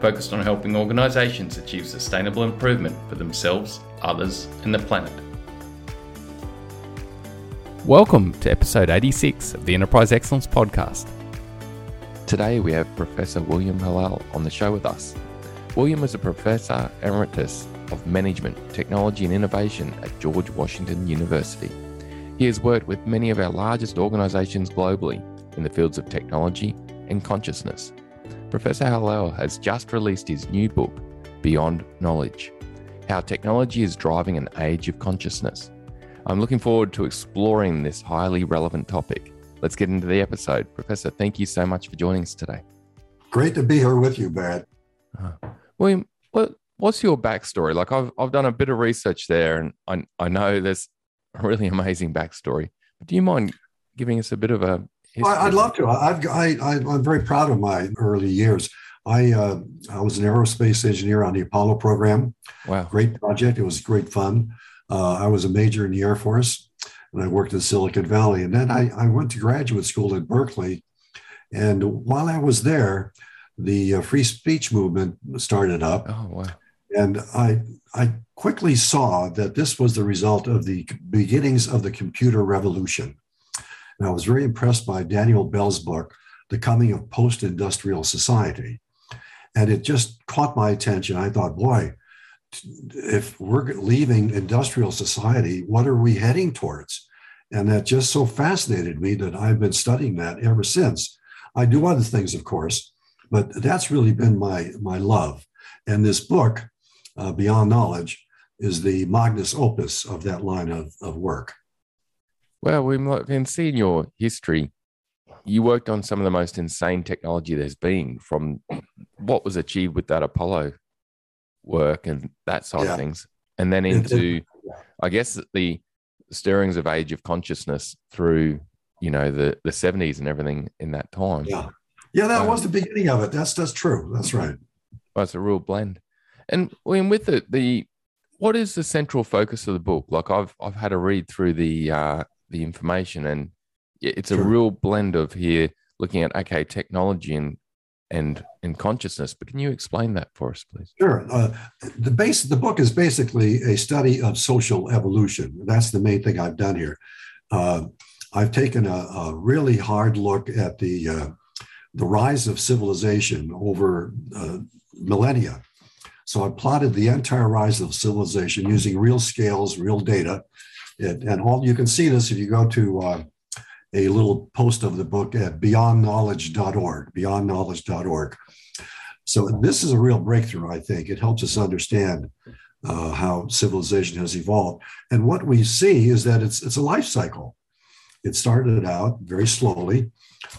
focused on helping organisations achieve sustainable improvement for themselves, others, and the planet. Welcome to episode 86 of the Enterprise Excellence Podcast. Today we have Professor William Halal on the show with us. William is a Professor Emeritus of Management, Technology and Innovation at George Washington University. He has worked with many of our largest organisations globally in the fields of technology and consciousness. Professor Halal has just released his new book, Beyond Knowledge How Technology is Driving an Age of Consciousness. I'm looking forward to exploring this highly relevant topic. Let's get into the episode. Professor, thank you so much for joining us today. Great to be here with you, Brad. Uh, William, what, what's your backstory? Like, I've, I've done a bit of research there and I, I know there's a really amazing backstory. But do you mind giving us a bit of a I'd love to. I've, I, I, am very proud of my early years. I, uh, I was an aerospace engineer on the Apollo program. Wow. Great project. It was great fun. Uh, I was a major in the Air Force and I worked in Silicon Valley. And then I, I went to graduate school at Berkeley. And while I was there, the uh, free speech movement started up. Oh, wow. And I, I quickly saw that this was the result of the beginnings of the computer revolution. And I was very impressed by Daniel Bell's book, The Coming of Post Industrial Society. And it just caught my attention. I thought, boy, if we're leaving industrial society, what are we heading towards? And that just so fascinated me that I've been studying that ever since. I do other things, of course, but that's really been my, my love. And this book, uh, Beyond Knowledge, is the magnus opus of that line of, of work. Well, we can see in your history, you worked on some of the most insane technology there's been from what was achieved with that Apollo work and that side yeah. of things. And then into, I guess, the stirrings of age of consciousness through, you know, the, the 70s and everything in that time. Yeah. Yeah, that um, was the beginning of it. That's that's true. That's right. Well, it's a real blend. And when with it, the what is the central focus of the book? Like I've I've had a read through the uh, the information and it's a sure. real blend of here looking at okay technology and and and consciousness but can you explain that for us please? Sure. Uh, the base the book is basically a study of social evolution. That's the main thing i've done here. Uh, i've taken a, a, really hard look at the uh, the rise of civilization over uh, millennia. So i plotted the entire rise of civilization using real scales real data it, and all you can see this if you go to uh, a little post of the book at beyondknowledge.org, beyondknowledge.org. So this is a real breakthrough, I think. It helps us understand uh, how civilization has evolved. And what we see is that it's, it's a life cycle. It started out very slowly,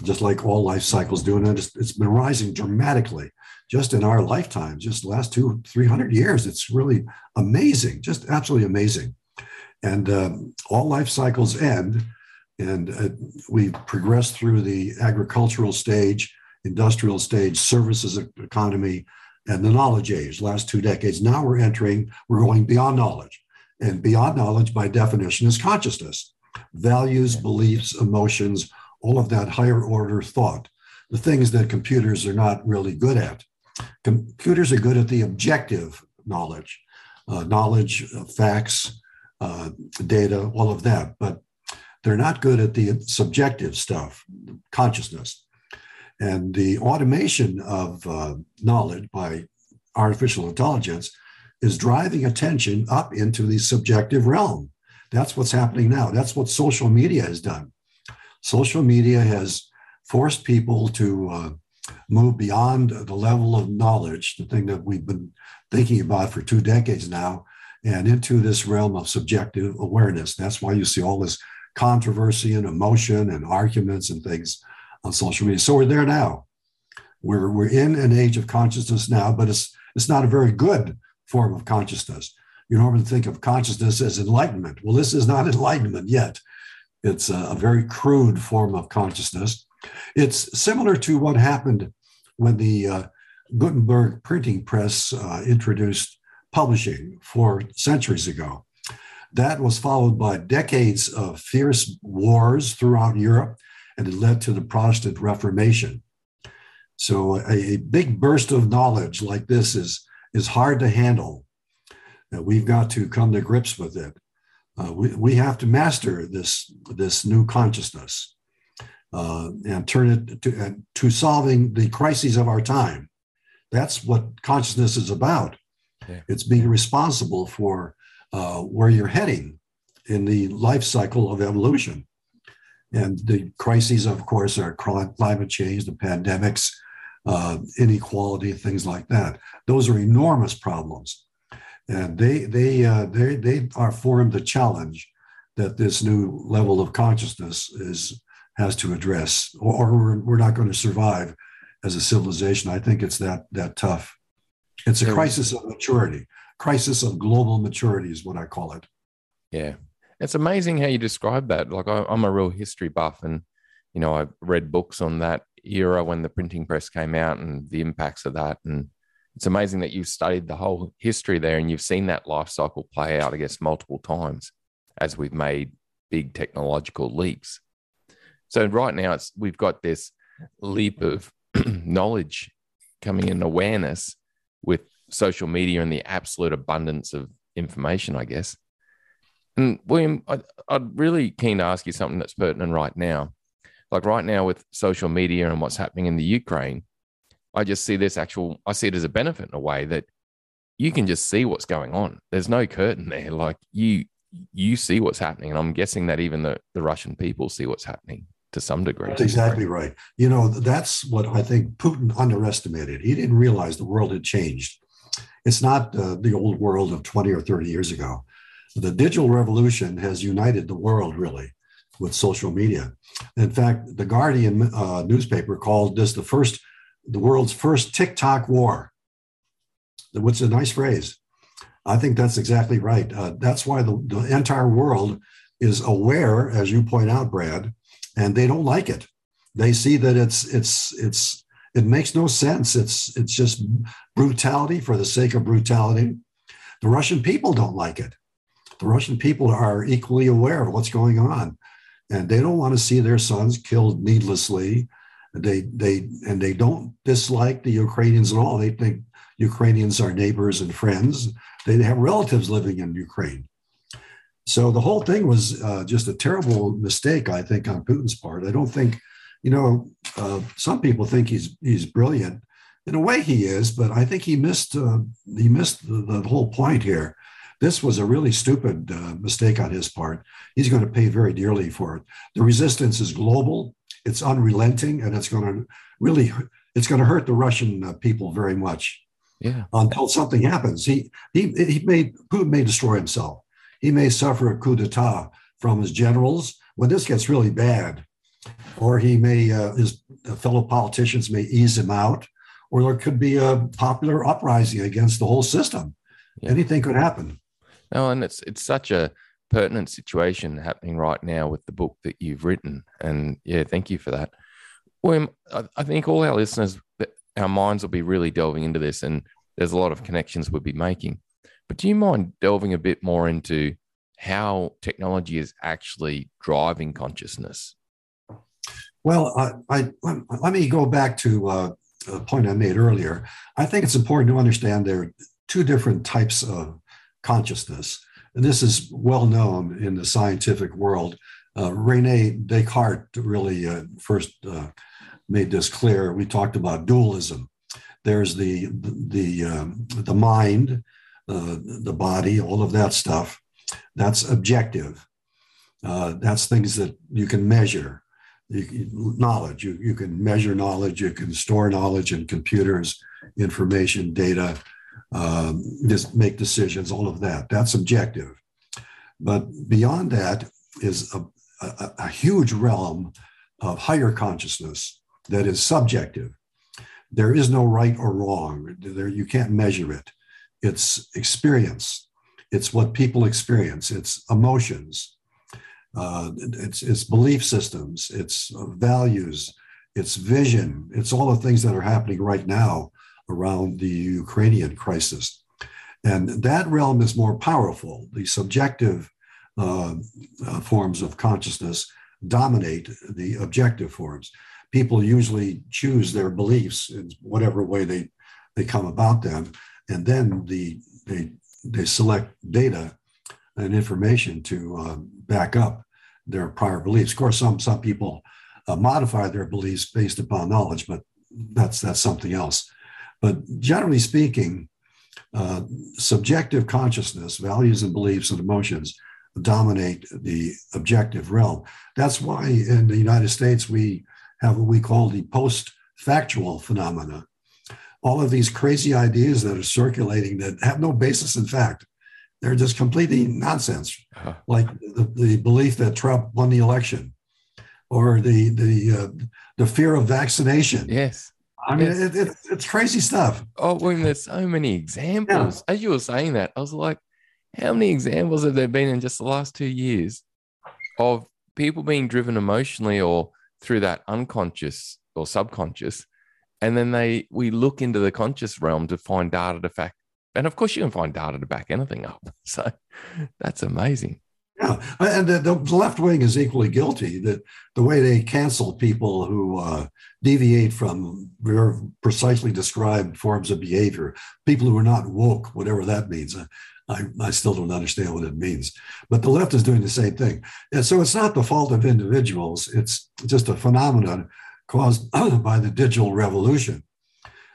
just like all life cycles do, and it's, it's been rising dramatically just in our lifetime, just last two, 300 years. It's really amazing, just absolutely amazing. And um, all life cycles end, and uh, we progress through the agricultural stage, industrial stage, services economy, and the knowledge age, last two decades. Now we're entering, we're going beyond knowledge. And beyond knowledge, by definition, is consciousness, values, beliefs, emotions, all of that higher order thought, the things that computers are not really good at. Computers are good at the objective knowledge, uh, knowledge, uh, facts, uh, data, all of that, but they're not good at the subjective stuff, consciousness. And the automation of uh, knowledge by artificial intelligence is driving attention up into the subjective realm. That's what's happening now. That's what social media has done. Social media has forced people to uh, move beyond the level of knowledge, the thing that we've been thinking about for two decades now, and into this realm of subjective awareness. That's why you see all this controversy and emotion and arguments and things on social media. So we're there now. We're, we're in an age of consciousness now, but it's, it's not a very good form of consciousness. You normally think of consciousness as enlightenment. Well, this is not enlightenment yet. It's a, a very crude form of consciousness. It's similar to what happened when the uh, Gutenberg printing press uh, introduced publishing for centuries ago. That was followed by decades of fierce wars throughout Europe, and it led to the Protestant Reformation. So, a, a big burst of knowledge like this is, is hard to handle. Uh, we've got to come to grips with it. Uh, we, we have to master this, this new consciousness uh, and turn it to, to solving the crises of our time. That's what consciousness is about. Yeah. It's being responsible for uh, where you're heading in the life cycle of evolution. And the crises, of course, are climate change, the pandemics, uh, inequality, things like that. Those are enormous problems, and they they uh, they they are formed the challenge that this new level of consciousness is has to address, or, or we're, we're not going to survive as a civilization. I think it's that that tough. It's a crisis of maturity, crisis of global maturity is what I call it. Yeah, it's amazing how you describe that. Like I, I'm a real history buff, and you know I read books on that era when the printing press came out and the impacts of that, and it's amazing that you've studied the whole history there and you've seen that life cycle play out, I guess, multiple times as we've made big technological leaps. So right now, it's we've got this leap of knowledge coming in awareness with social media and the absolute abundance of information, I guess. And William, I, I'd really keen to ask you something that's pertinent right now. Like right now with social media and what's happening in the Ukraine, I just see this actual, I see it as a benefit in a way that you can just see what's going on. There's no curtain there. Like you, you see what's happening. And I'm guessing that even the, the Russian people see what's happening to some degree. That's exactly right. You know, that's what I think Putin underestimated. He didn't realize the world had changed. It's not uh, the old world of 20 or 30 years ago. The digital revolution has united the world really with social media. In fact, the Guardian uh, newspaper called this the first, the world's first TikTok war. Is a nice phrase. I think that's exactly right. Uh, that's why the, the entire world is aware, as you point out, Brad, and they don't like it. They see that it's it's it's it makes no sense. It's it's just brutality for the sake of brutality. The Russian people don't like it. The Russian people are equally aware of what's going on, and they don't want to see their sons killed needlessly. They they and they don't dislike the Ukrainians at all. They think Ukrainians are neighbors and friends. They have relatives living in Ukraine. So the whole thing was uh, just a terrible mistake, I think, on Putin's part. I don't think, you know, uh, some people think he's he's brilliant. In a way, he is, but I think he missed uh, he missed the, the, whole point here. This was a really stupid uh, mistake on his part. He's going to pay very dearly for it. The resistance is global. It's unrelenting, and it's going to really it's going to hurt the Russian uh, people very much. Yeah. Until something happens, he he he may Putin may destroy himself he may suffer a coup d'etat from his generals when this gets really bad, or he may uh, his fellow politicians may ease him out, or there could be a popular uprising against the whole system. Yeah. Anything could happen. No, and it's it's such a pertinent situation happening right now with the book that you've written, and yeah, thank you for that. William, I, I think all our listeners, our minds will be really delving into this, and there's a lot of connections we'll be making. But do you mind delving a bit more into how technology is actually driving consciousness? Well, I, I, let me go back to uh, a point I made earlier. I think it's important to understand there are two different types of consciousness. And this is well known in the scientific world. Uh, Rene Descartes really uh, first uh, made this clear. We talked about dualism. There's the the um, the mind, the body, all of that stuff. That's objective. Uh, that's things that you can measure. You, knowledge, you, you can measure knowledge, you can store knowledge in computers, information, data, um, just make decisions, all of that. That's objective. But beyond that is a, a, a huge realm of higher consciousness that is subjective. there is no right or wrong. There, you can't measure it. It's experience. It's what people experience. It's emotions. Uh, it's, it's belief systems. It's values. It's vision. It's all the things that are happening right now around the Ukrainian crisis. And that realm is more powerful. The subjective uh, uh, forms of consciousness dominate the objective forms. People usually choose their beliefs in whatever way they, they come about them, and then the, they, they select data and information to uh, back up their prior beliefs. Of course, some, some people uh, modify their beliefs based upon knowledge, but that's, that's something else. But generally speaking, uh, subjective consciousness, values and beliefs and emotions dominate the objective realm. That's why in the United States we have what we call the post factual phenomena. All of these crazy ideas that are circulating that have no basis in fact. They're just completely nonsense, uh-huh. like the, the, belief that Trump won the election, or the the uh, the fear of vaccination. Yes, I mean, it, it, it's crazy stuff. Oh, when there's so many examples. Yeah. As you were saying that, I was like, how many examples have there been in just the last two years of people being driven emotionally or through that unconscious or subconscious? And then they we look into the conscious realm to find data to fact. And of course, you can find data to back anything up. So that's amazing. Yeah, and the, the, left wing is equally guilty. That the way they cancel people who uh, deviate from very precisely described forms of behavior, people who are not woke, whatever that means. I, I still don't understand what it means. But the left is doing the same thing. And so it's not the fault of individuals, it's just a phenomenon caused by the digital revolution.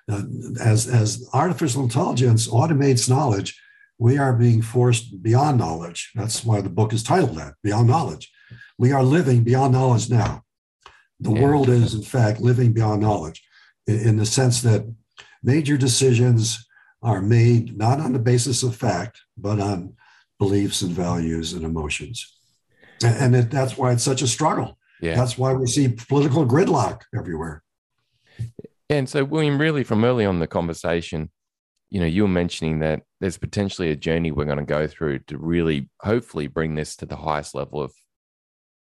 Uh, as, as artificial intelligence automates knowledge, we are being forced beyond knowledge. That's why the book is titled that Beyond Knowledge. We are living beyond knowledge now. The yeah. world is, in fact, living beyond knowledge in, in the sense that major decisions are made not on the basis of fact, but on beliefs and values and emotions. And it, that's why it's such a struggle. Yeah. That's why we see political gridlock everywhere. And so, William, really from early on the conversation, you know, you were mentioning that there's potentially a journey we're going to go through to really, hopefully, bring this to the highest level of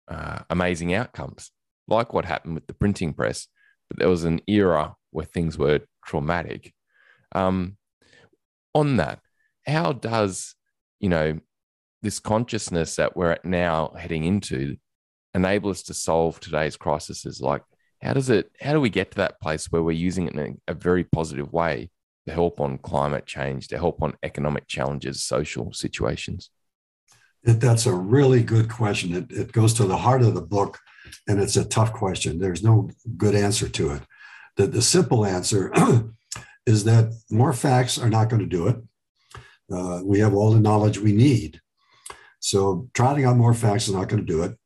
uh, amazing outcomes, like what happened with the printing press. But there was an era where things were traumatic. Um, on that, how does, you know, this consciousness that we're now heading into enable us to solve today's crises? Like, how does it, how do we get to that place where we're using it in a, a very positive way to help on climate change, to help on economic challenges, social situations? That's a really good question. It, it goes to the heart of the book, and it's a tough question. There's no good answer to it. The, the simple answer is that more facts are not going to do it. Uh, we have all the knowledge we need. So trotting out more facts is not going to do it.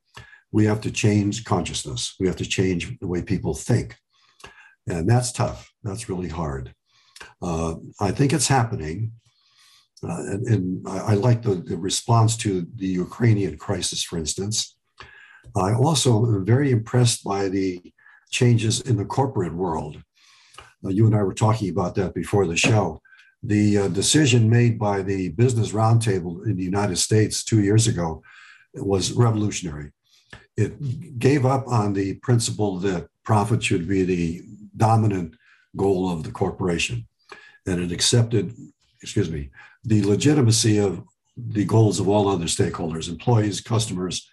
We have to change consciousness. We have to change the way people think. And that's tough. That's really hard. Uh, I think it's happening. Uh, and, and I, I, like the, the, response to the Ukrainian crisis, for instance. I also am very impressed by the changes in the corporate world. Uh, you and I were talking about that before the show. The uh, decision made by the Business Roundtable in the United States two years ago was revolutionary. It gave up on the principle that profit should be the dominant goal of the corporation, and it accepted, excuse me, the legitimacy of the goals of all other stakeholders employees, customers,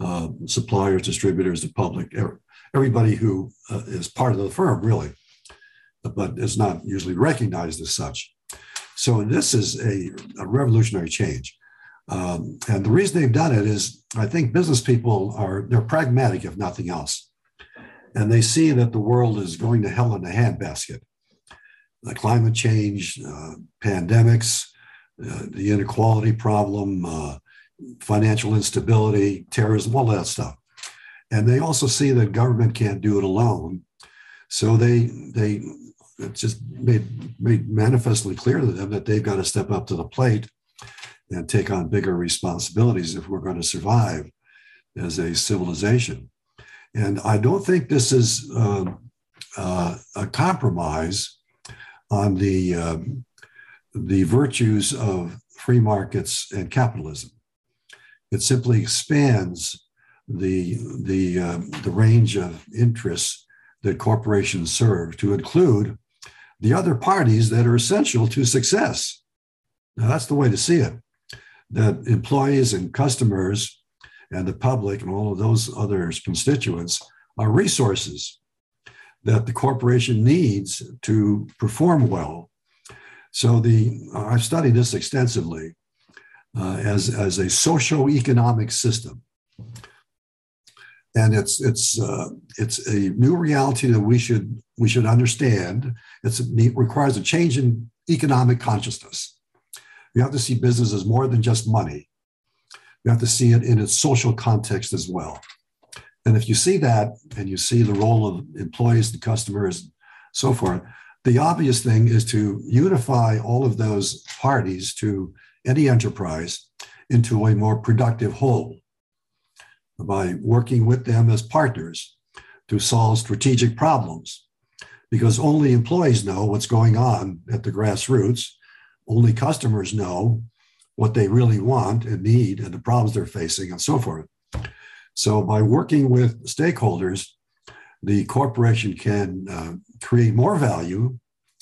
uh, suppliers, distributors, the public, everybody who uh, is part of the firm, really but is not usually recognized as such. So this is a, a revolutionary change. Um, and the reason they've done it is I think business people are they're pragmatic if nothing else. And they see that the world is going to hell in a handbasket. The climate change, uh, pandemics, uh, the inequality problem, uh, financial instability, terrorism, all that stuff. And they also see that government can't do it alone. So they they just made made manifestly clear to them that they've got to step up to the plate and take on bigger responsibilities if we're going to survive as a civilization. And I don't think this is uh, uh, a compromise on the um, the virtues of free markets and capitalism. It simply expands the the uh, the range of interests that corporations serve to include the other parties that are essential to success. Now that's the way to see it. That employees and customers and the public and all of those other constituents are resources that the corporation needs to perform well. So the I've studied this extensively uh, as, as a socio-economic system. And it's it's uh, it's a new reality that we should we should understand. It's, it requires a change in economic consciousness. We have to see business as more than just money. We have to see it in its social context as well. And if you see that and you see the role of employees and customers, and so forth, the obvious thing is to unify all of those parties to any enterprise into a more productive whole by working with them as partners to solve strategic problems. Because only employees know what's going on at the grassroots, only customers know what they really want and need and the problems they're facing and so forth. So, by working with stakeholders, the corporation can uh, create more value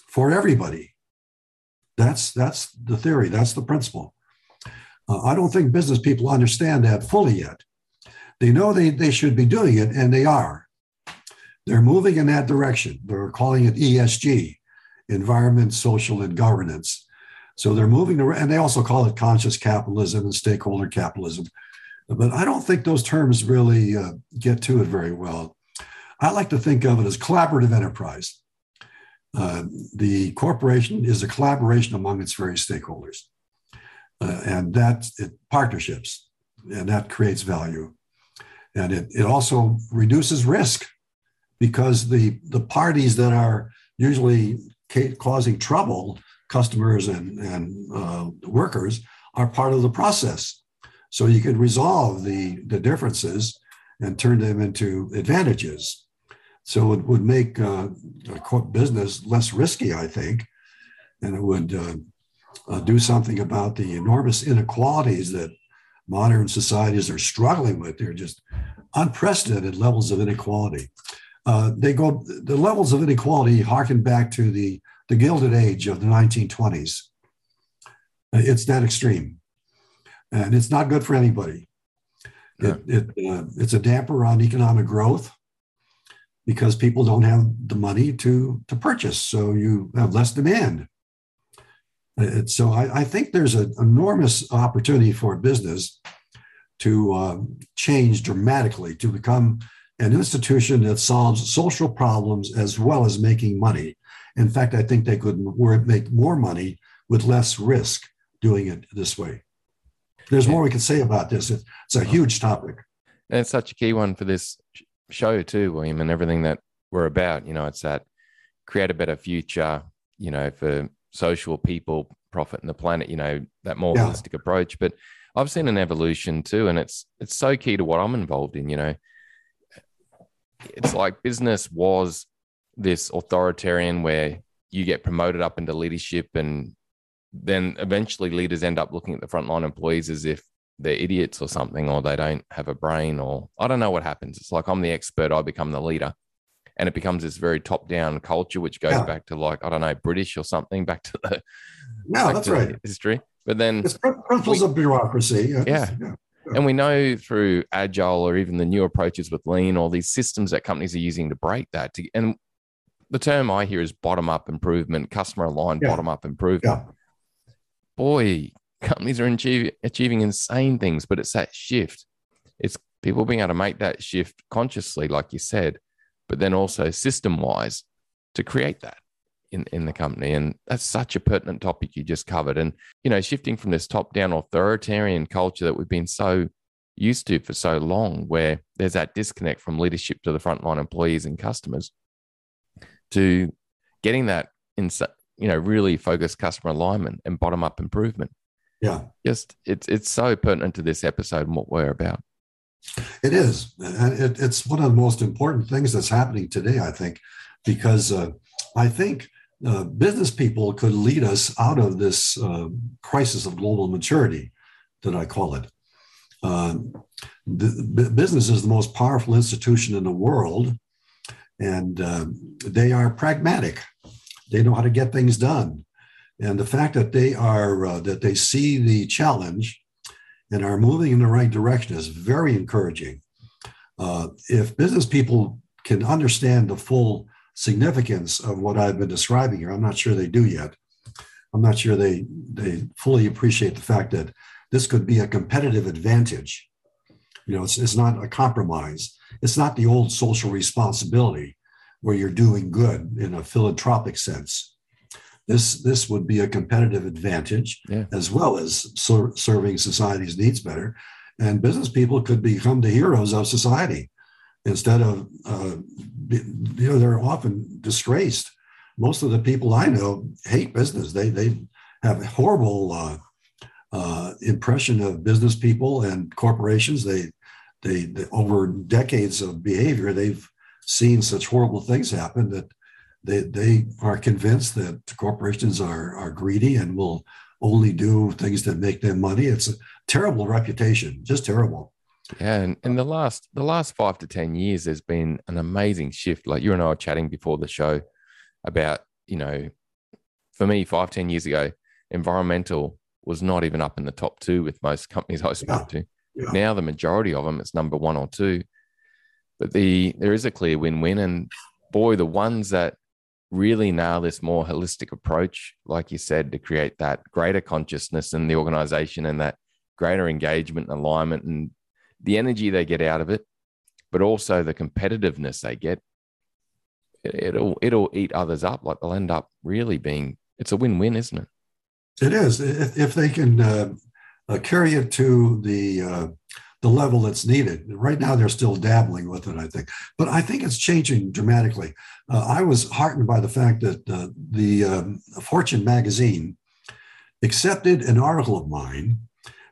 for everybody. That's that's the theory. That's the principle. Uh, I don't think business people understand that fully yet. They know they, they should be doing it, and they are. They're moving in that direction. They're calling it ESG, environment, social, and governance. So they're moving, to, and they also call it conscious capitalism and stakeholder capitalism. But I don't think those terms really uh, get to it very well. I like to think of it as collaborative enterprise. Uh, the corporation is a collaboration among its various stakeholders, uh, and that it, partnerships, and that creates value, and it, it also reduces risk because the the parties that are usually ca- causing trouble customers and, and uh, workers are part of the process. So you could resolve the, the differences and turn them into advantages. So it would make uh, business less risky, I think, and it would uh, uh, do something about the enormous inequalities that modern societies are struggling with. They're just unprecedented levels of inequality. Uh, they go the levels of inequality harken back to the the Gilded Age of the 1920s. It's that extreme, and it's not good for anybody. Yeah. It, it uh, it's a damper on economic growth because people don't have the money to to purchase, so you have less demand. It, so I, I, think there's an enormous opportunity for business to uh, change dramatically to become an institution that solves social problems as well as making money in fact, I think they could make more money with less risk doing it this way. There's more we can say about this. It's a uh-huh. huge topic. And it's such a key one for this show, too, William, and everything that we're about. You know, it's that create a better future, you know, for social people, profit and the planet, you know, that more yeah. holistic approach. But I've seen an evolution too, and it's it's so key to what I'm involved in, you know. It's like business was this authoritarian where you get promoted up into leadership and then eventually leaders end up looking at the frontline employees as if they're idiots or something or they don't have a brain or I don't know what happens. It's like I'm the expert, I become the leader. And it becomes this very top down culture, which goes yeah. back to like, I don't know, British or something, back to the No, that's right. History. But then it's principles we, of bureaucracy. Yeah. yeah. yeah. And we know through agile or even the new approaches with lean, all these systems that companies are using to break that. To, and the term I hear is bottom up improvement, customer aligned yeah. bottom up improvement. Yeah. Boy, companies are achieving, achieving insane things, but it's that shift. It's people being able to make that shift consciously, like you said, but then also system wise to create that in, in the company. And that's such a pertinent topic you just covered. And, you know, shifting from this top down authoritarian culture that we've been so used to for so long, where there's that disconnect from leadership to the frontline employees and customers to getting that in you know really focused customer alignment and bottom up improvement. Yeah. Just it's it's so pertinent to this episode and what we're about. It is. And it, it's one of the most important things that's happening today i think because uh, I think uh, business people could lead us out of this uh, crisis of global maturity that I call it. Uh, the, business is the most powerful institution in the world, and uh, they are pragmatic. They know how to get things done, and the fact that they are uh, that they see the challenge and are moving in the right direction is very encouraging. Uh, if business people can understand the full significance of what I've been describing here, I'm not sure they do yet. I'm not sure they they fully appreciate the fact that this could be a competitive advantage. You know, it's, it's not a compromise. It's not the old social responsibility where you're doing good in a philanthropic sense. This, this would be a competitive advantage yeah. as well as ser- serving society's needs better. And business people could become the heroes of society instead of, uh, you know, they're often disgraced. Most of the people I know hate business. They, they have horrible uh, uh, impression of business people and corporations. They, they, they, over decades of behavior, they've seen such horrible things happen that they, they are convinced that corporations are, are greedy and will only do things that make them money. It's a terrible reputation, just terrible. Yeah, and in the last the last five to ten years, there's been an amazing shift. Like you and I were chatting before the show about, you know, for me, five ten years ago, environmental was not even up in the top two with most companies I spoke yeah. to. Yeah. Now the majority of them, it's number one or two. But the there is a clear win-win, and boy, the ones that really nail this more holistic approach, like you said, to create that greater consciousness in the organization and that greater engagement and alignment and the energy they get out of it, but also the competitiveness they get. It'll it'll eat others up. Like they'll end up really being. It's a win-win, isn't it? It is if, if they can uh, uh, carry it to the uh, the level that's needed. Right now, they're still dabbling with it, I think, but I think it's changing dramatically. Uh, I was heartened by the fact that the um, Fortune magazine accepted an article of mine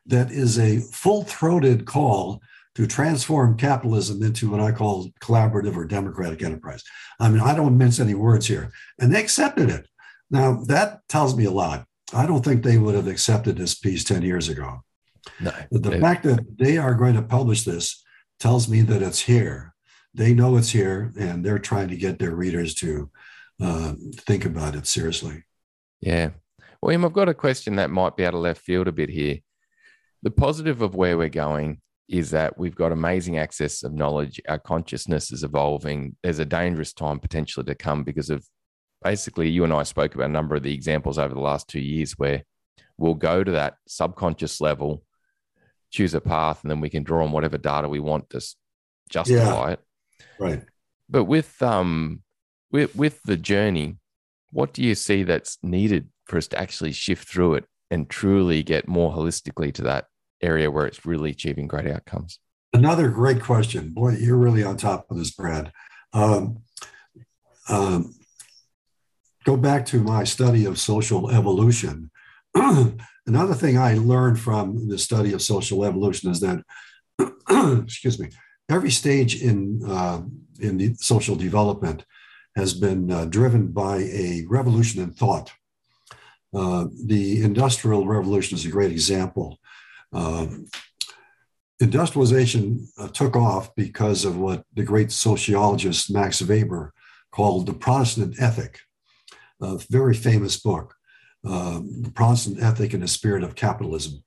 that is a full-throated call to transform capitalism into what I call collaborative or democratic enterprise. I mean, I don't mince any words here, and they accepted it. Now that tells me a lot. I don't think they would have accepted this piece 10 years ago. No, the they, fact that they are going to publish this tells me that it's here. They know it's here and they're trying to get their readers to uh, think about it seriously. Yeah. William, I've got a question that might be out of left field a bit here. The positive of where we're going is that we've got amazing access of knowledge. Our consciousness is evolving. There's a dangerous time potentially to come because of basically you and I spoke about a number of the examples over the last two years where we'll go to that subconscious level, choose a path, and then we can draw on whatever data we want to justify yeah. it. Right. But with um with with the journey, what do you see that's needed for us to actually shift through it and truly get more holistically to that area where it's really achieving great outcomes? Another great question. Boy, you're really on top of this, Brad. Um, um, go back to my study of social evolution, another thing I learned from the study of social evolution is that, excuse me, every stage in uh, in the social development has been uh, driven by a revolution in thought. Uh, the Industrial Revolution is a great example. Um, industrialization uh, took off because of what the great sociologist Max Weber called the Protestant ethic a very famous book, The Protestant Ethic and the Spirit of Capitalism.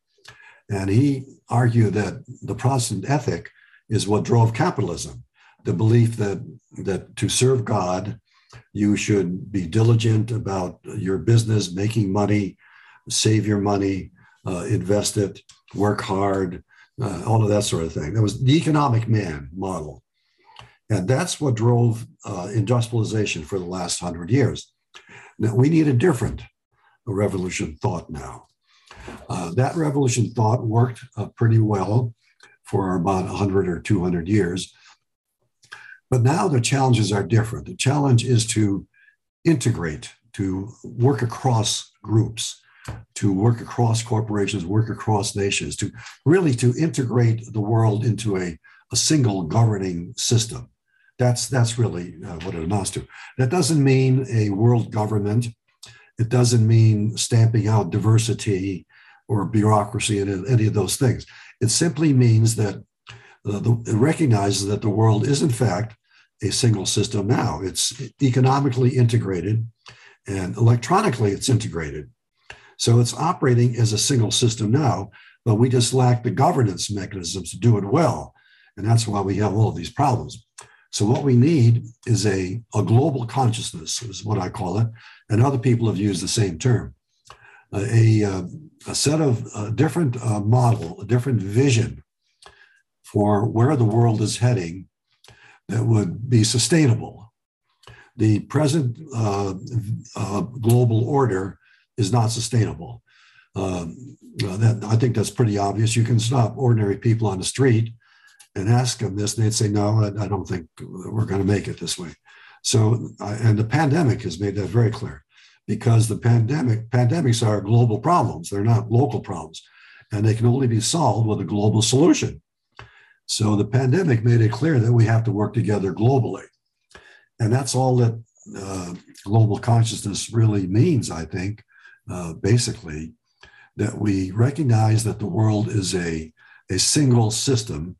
And he argued that the Protestant ethic is what drove capitalism the belief that, that to serve God, you should be diligent about your business, making money, save your money, uh, invest it, work hard, uh, all of that sort of thing. That was the economic man model. And that's what drove uh, industrialization for the last hundred years. Now, we need a different revolution thought now. Uh, that revolution thought worked uh, pretty well for about 100 or 200 years. But now the challenges are different. The challenge is to integrate, to work across groups, to work across corporations, work across nations, to really to integrate the world into a, a single governing system. That's that's really uh, what it amounts to. That doesn't mean a world government. It doesn't mean stamping out diversity or bureaucracy and any of those things. It simply means that uh, the, it recognizes that the world is in fact a single system now. It's economically integrated and electronically it's integrated. So it's operating as a single system now, but we just lack the governance mechanisms to do it well. And that's why we have all of these problems. So what we need is a, a global consciousness, is what I call it. And other people have used the same term. A, a, a set of a different uh, model, a different vision for where the world is heading that would be sustainable. The present uh, uh, global order is not sustainable. Um, uh, that, I think that's pretty obvious. You can stop ordinary people on the street and ask them this, and they'd say, "No, I, I don't think we're going to make it this way." So, and the pandemic has made that very clear, because the pandemic pandemics are global problems; they're not local problems, and they can only be solved with a global solution. So, the pandemic made it clear that we have to work together globally, and that's all that uh, global consciousness really means. I think, uh, basically, that we recognize that the world is a a single system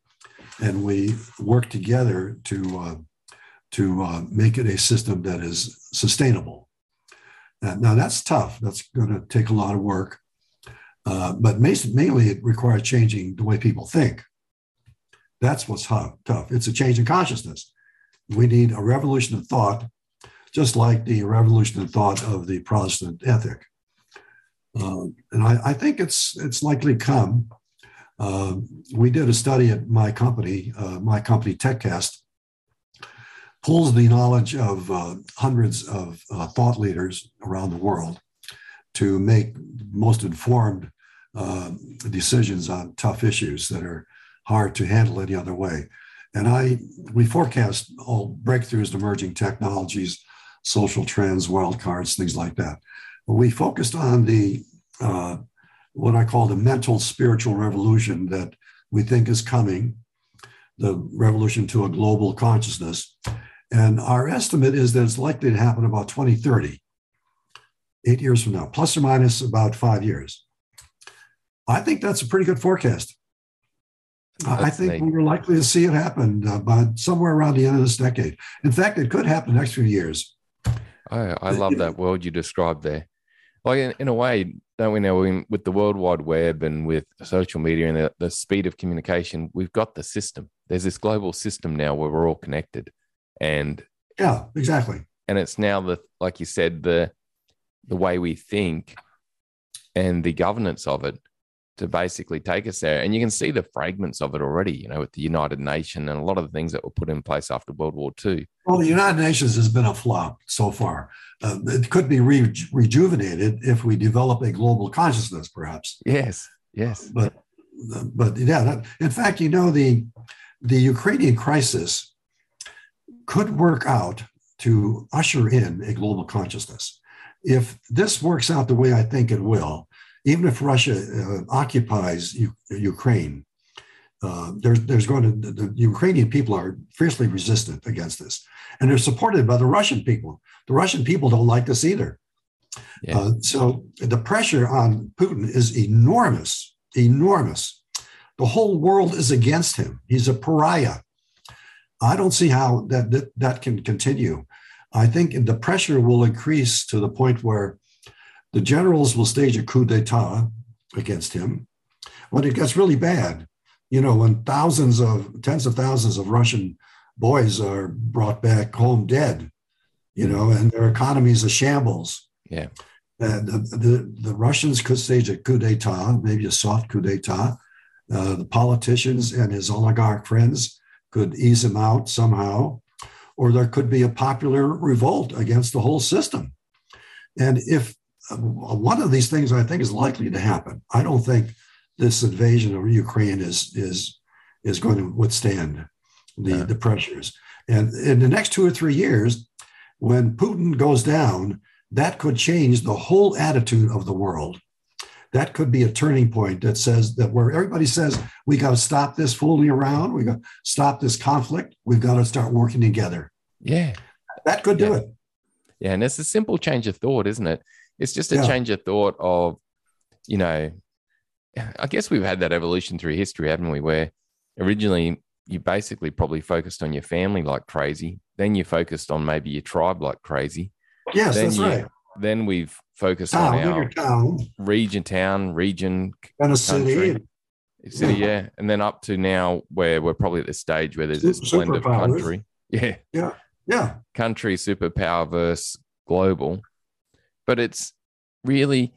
and we work together to uh, to uh, make it a system that is sustainable. Uh, now that's tough. That's going to take a lot of work, uh, but mainly it requires changing the way people think. That's what's tough. Tough. It's a change in consciousness. We need a revolution of thought, just like the revolution of thought of the Protestant ethic. Uh, and I, I, think it's it's likely come uh, we did a study at my company, uh, my company TechCast, pulls the knowledge of uh, hundreds of uh, thought leaders around the world to make most informed uh, decisions on tough issues that are hard to handle any other way. And I, we forecast all breakthroughs in emerging technologies, social trends, wildcards, things like that. But we focused on the uh, what I call the mental spiritual revolution that we think is coming, the revolution to a global consciousness. And our estimate is that it's likely to happen about 2030, eight years from now, plus or minus about five years. I think that's a pretty good forecast. That's I think we're likely to see it happen uh, by somewhere around the end of this decade. In fact, it could happen the next few years. I, I love that world you described there. Like in, in a way, don't we know in, with the World Wide Web and with social media and the, the speed of communication, we've got the system. There's this global system now where we're all connected, and yeah, exactly. And it's now the like you said the the way we think and the governance of it to basically take us there. And you can see the fragments of it already, you know, with the United Nations and a lot of the things that were put in place after World War II. Well, the United Nations has been a flop so far. Uh, it could be re- rejuvenated if we develop a global consciousness, perhaps. Yes, yes. But, but yeah, that, in fact, you know, the the Ukrainian crisis could work out to usher in a global consciousness. If this works out the way I think it will, even if Russia uh, occupies U- Ukraine, uh, there's, there's going to, the, the Ukrainian people are fiercely resistant against this. And they're supported by the Russian people. The Russian people don't like this either. Yeah. Uh, so the pressure on Putin is enormous, enormous. The whole world is against him. He's a pariah. I don't see how that, that, that can continue. I think the pressure will increase to the point where the generals will stage a coup d'etat against him. When it gets really bad, you know, when thousands of, tens of thousands of Russian boys are brought back home dead, you know, and their economy is a shambles. Yeah. And the, the, the Russians could stage a coup d'etat, maybe a soft coup d'etat. Uh, the politicians and his oligarch friends could ease him out somehow, or there could be a popular revolt against the whole system. And if one of these things I think is likely to happen. I don't think this invasion of Ukraine is is is going to withstand the, yeah. the pressures. And in the next two or three years, when Putin goes down, that could change the whole attitude of the world. that could be a turning point that says that where everybody says we got to stop this fooling around, we got to stop this conflict, we've got to start working together. Yeah. That could do Yeah. it. Yeah. And it's a simple change of thought, isn't it? It's just a Yeah. change of thought of, you know, I guess we've had that evolution through history, haven't we? Where originally you basically probably focused on your family like crazy. Then you focused on maybe your tribe like crazy. Yes, then that's you, right. Then we've focused Town, on our town, region, town, region, and a city. city, yeah. And then up to now where we're probably at the stage where there's this blend of country. Yeah. Yeah. country superpower versus global. But it's really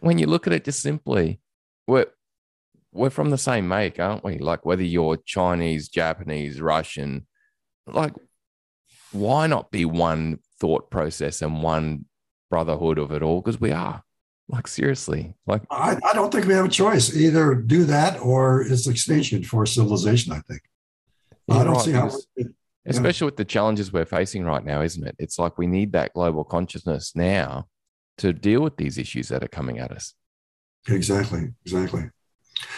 when you look at it just simply, we're we're from the same make, aren't we? Like whether you're Chinese, Japanese, Russian, like why not be one thought process and one brotherhood of it all? Because we are. Like seriously. Like I, I don't think we have a choice. Either do that or it's extinction for civilization, I think. I don't right, see how especially with the challenges we're facing right now, isn't it? It's like we need that global consciousness now to deal with these issues that are coming at us. Exactly, exactly.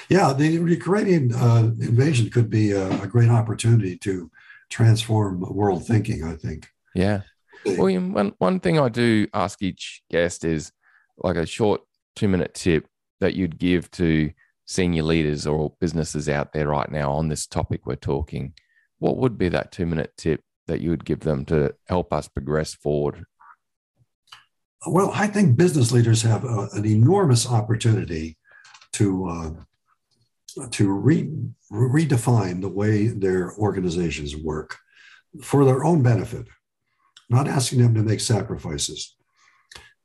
Yeah, the Ukrainian uh, invasion could be a, a great opportunity to transform world thinking, I think. Yeah. William, one, one thing I do ask each guest is like a short two minute tip that you'd give to senior leaders or businesses out there right now on this topic we're talking. What would be that two minute tip that you would give them to help us progress forward? Well, I think business leaders have a, an enormous opportunity to uh, to re, redefine the way their organizations work for their own benefit. Not asking them to make sacrifices.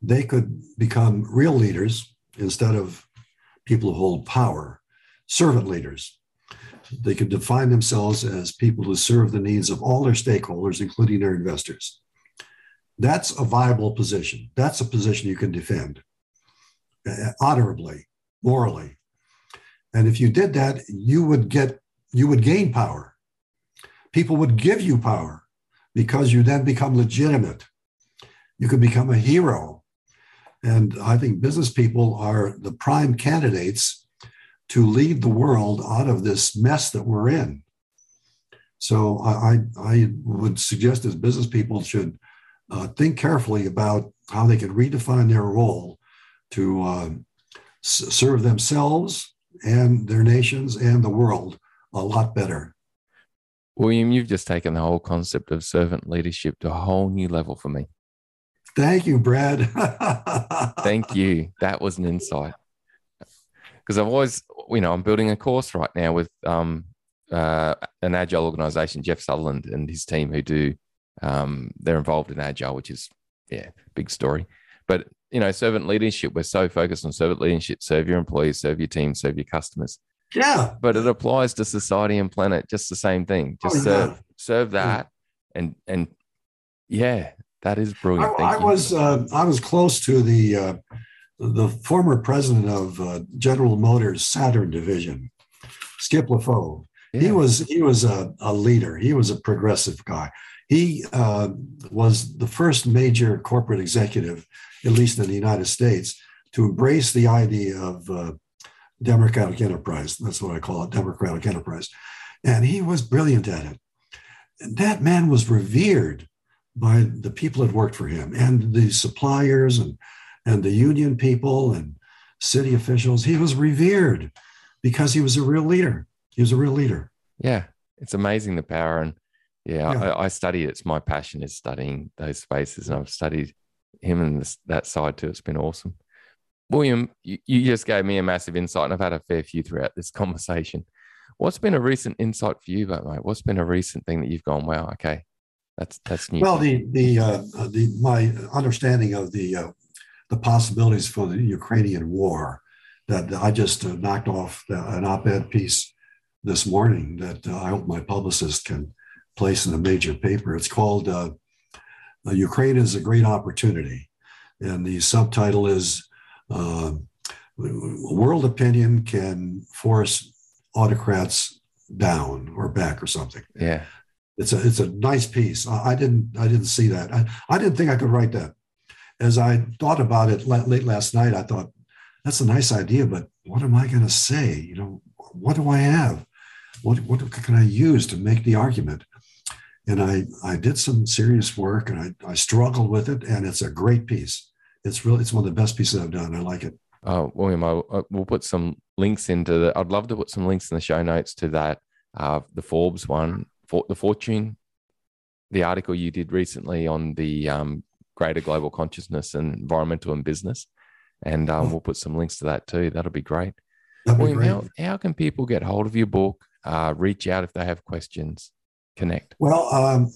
They could become real leaders instead of people who hold power, servant leaders. They could define themselves as people who serve the needs of all their stakeholders, including their investors. That's a viable position. That's a position you can defend uh, honorably, morally. And if you did that, you would get, you would gain power. People would give you power because you then become legitimate. You could become a hero. And I think business people are the prime candidates to lead the world out of this mess that we're in. So I, I, I would suggest as business people should uh, think carefully about how they can redefine their role to uh, s- serve themselves and their nations and the world a lot better. William, you've just taken the whole concept of servant leadership to a whole new level for me. Thank you, Brad. Thank you. That was an insight. Because I've always, you know, I'm building a course right now with um, uh, an agile organization, Jeff Sutherland and his team, who do, um, they're involved in agile, which is, yeah, big story. But, you know, servant leadership, we're so focused on servant leadership, serve your employees, serve your team, serve your customers. yeah, But it applies to society and planet, just the same thing. Just Oh, yeah. serve, serve that. And, and yeah, that is brilliant. I, I was uh, I was close to the uh, the former president of uh, General Motors Saturn division, Skip LeFauve. He was he was a, a leader. He was a progressive guy. He uh, was the first major corporate executive, at least in the United States, to embrace the idea of uh, democratic enterprise. That's what I call it, democratic enterprise. And he was brilliant at it. And that man was revered by the people that worked for him and the suppliers and and the union people and city officials. He was revered because he was a real leader. He was a real leader. Yeah, it's amazing the power. And yeah, Yeah. I, I study it. It's my passion is studying those spaces, and I've studied him and this, that side too. It's been awesome. William, you, you just gave me a massive insight, and I've had a fair few throughout this conversation. What's been a recent insight for you, mate? mate? What's been a recent thing that you've gone, wow, okay, that's that's new. Well, the the uh, uh, the my understanding of the uh, the possibilities for the Ukrainian war that I just uh, knocked off the, an op-ed piece this morning that uh, I hope my publicist can place in a major paper. It's called uh, uh, "Ukraine is a Great Opportunity," and the subtitle is uh, "World Opinion Can Force Autocrats Down or Back" or something yeah, it's a it's a nice piece. I, I didn't I didn't see that. I, I didn't think I could write that. As I thought about it la- late last night, I thought that's a nice idea, but what am I going to say? You know, what do I have? What, what can I use to make the argument? And I, I did some serious work and I, I struggled with it, and it's a great piece. It's really, it's one of the best pieces I've done. I like it. Uh, William, I, I, we'll put some links into the, I'd love to put some links in the show notes to that, uh, the Forbes one, for the Fortune, the article you did recently on the um, greater global consciousness and environmental and business. And um, oh. we'll put some links to that too. That'll be great. That'd William, be great. How, how can people get hold of your book, uh, reach out if they have questions, connect? Well, um,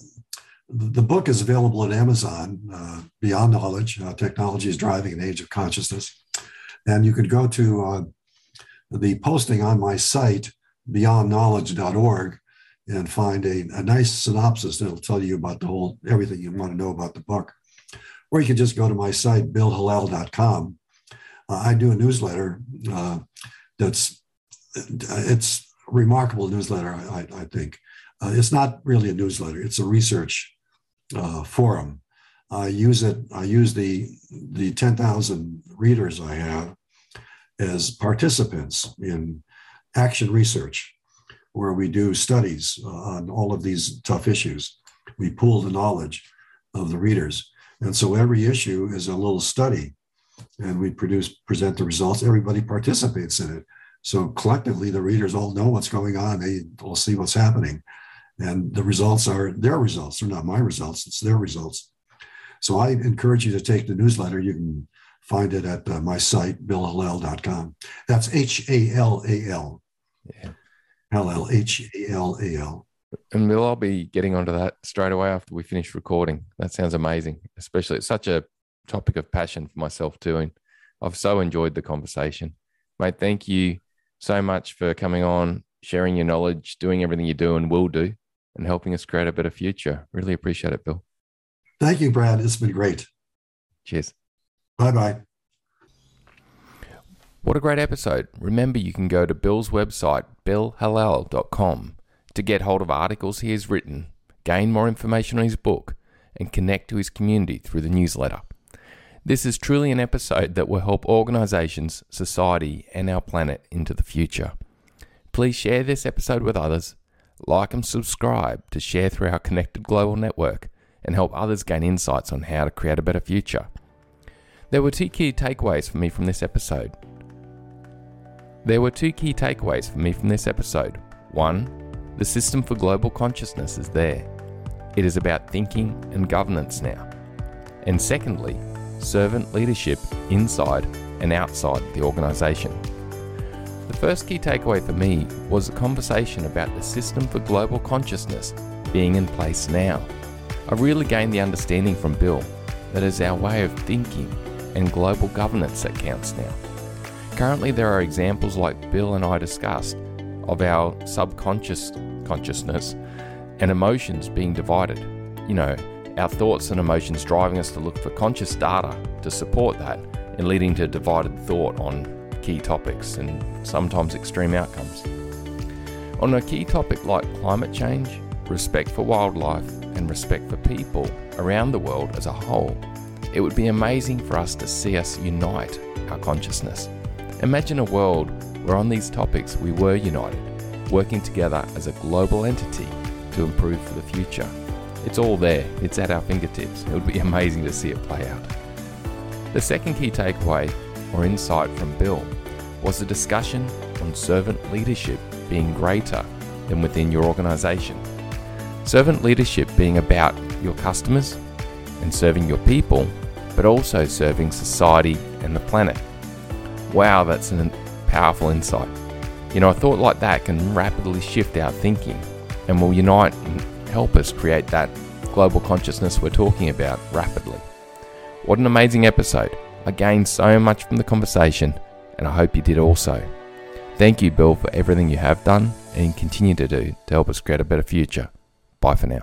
the book is available at Amazon, uh, Beyond Knowledge uh, Technology is Driving an Age of Consciousness. And you could go to uh, the posting on my site, beyondknowledge.org, and find a, a nice synopsis that'll tell you about the whole everything you want to know about the book. Or you can just go to my site, billhallal.com. Uh, I do a newsletter uh, that's it's a remarkable newsletter, I, I think. Uh, it's not really a newsletter; it's a research uh, forum. I use it. I use the the ten thousand readers I have as participants in action research, where we do studies uh, on all of these tough issues. We pool the knowledge of the readers, and so every issue is a little study, and we produce present the results. Everybody participates in it. So collectively, the readers all know what's going on. They all see what's happening. And the results are their results. They're not my results, it's their results. So I encourage you to take the newsletter. You can find it at uh, my site, billhallal.com. That's H A L A L. Yeah. L L H A L A L. And we'll all be getting onto that straight away after we finish recording. That sounds amazing, especially it's such a topic of passion for myself too. And I've so enjoyed the conversation. Mate, thank you so much for coming on, sharing your knowledge, doing everything you do and will do and helping us create a better future. Really appreciate it, Bill. Thank you, Brad. It's been great. Cheers. Bye bye. What a great episode. Remember, you can go to Bill's website, billhallal.com, to get hold of articles he has written, gain more information on his book, and connect to his community through the newsletter. This is truly an episode that will help organizations, society, and our planet into the future. Please share this episode with others like and subscribe to share through our connected global network and help others gain insights on how to create a better future. There were two key takeaways for me from this episode. There were two key takeaways for me from this episode. One, the system for global consciousness is there. It is about thinking and governance now. And secondly, servant leadership inside and outside the organisation. The first key takeaway for me was a conversation about the system for global consciousness being in place now. I really gained the understanding from Bill that it is our way of thinking and global governance that counts now. Currently, there are examples like Bill and I discussed of our subconscious consciousness and emotions being divided. You know, our thoughts and emotions driving us to look for conscious data to support that and leading to divided thought on key topics and sometimes extreme outcomes. On a key topic like climate change, respect for wildlife, and respect for people around the world as a whole, it would be amazing for us to see us unite our consciousness. Imagine a world where on these topics we were united, working together as a global entity to improve for the future. It's all there, it's at our fingertips. It would be amazing to see it play out. The second key takeaway or insight from Bill was a discussion on servant leadership being greater than within your organization. Servant leadership being about your customers and serving your people, but also serving society and the planet. Wow, that's a powerful insight. You know, a thought like that can rapidly shift our thinking and will unite and help us create that global consciousness we're talking about rapidly. What an amazing episode! I gained so much from the conversation, and I hope you did also. Thank you, Bill, for everything you have done and continue to do to help us create a better future. Bye for now.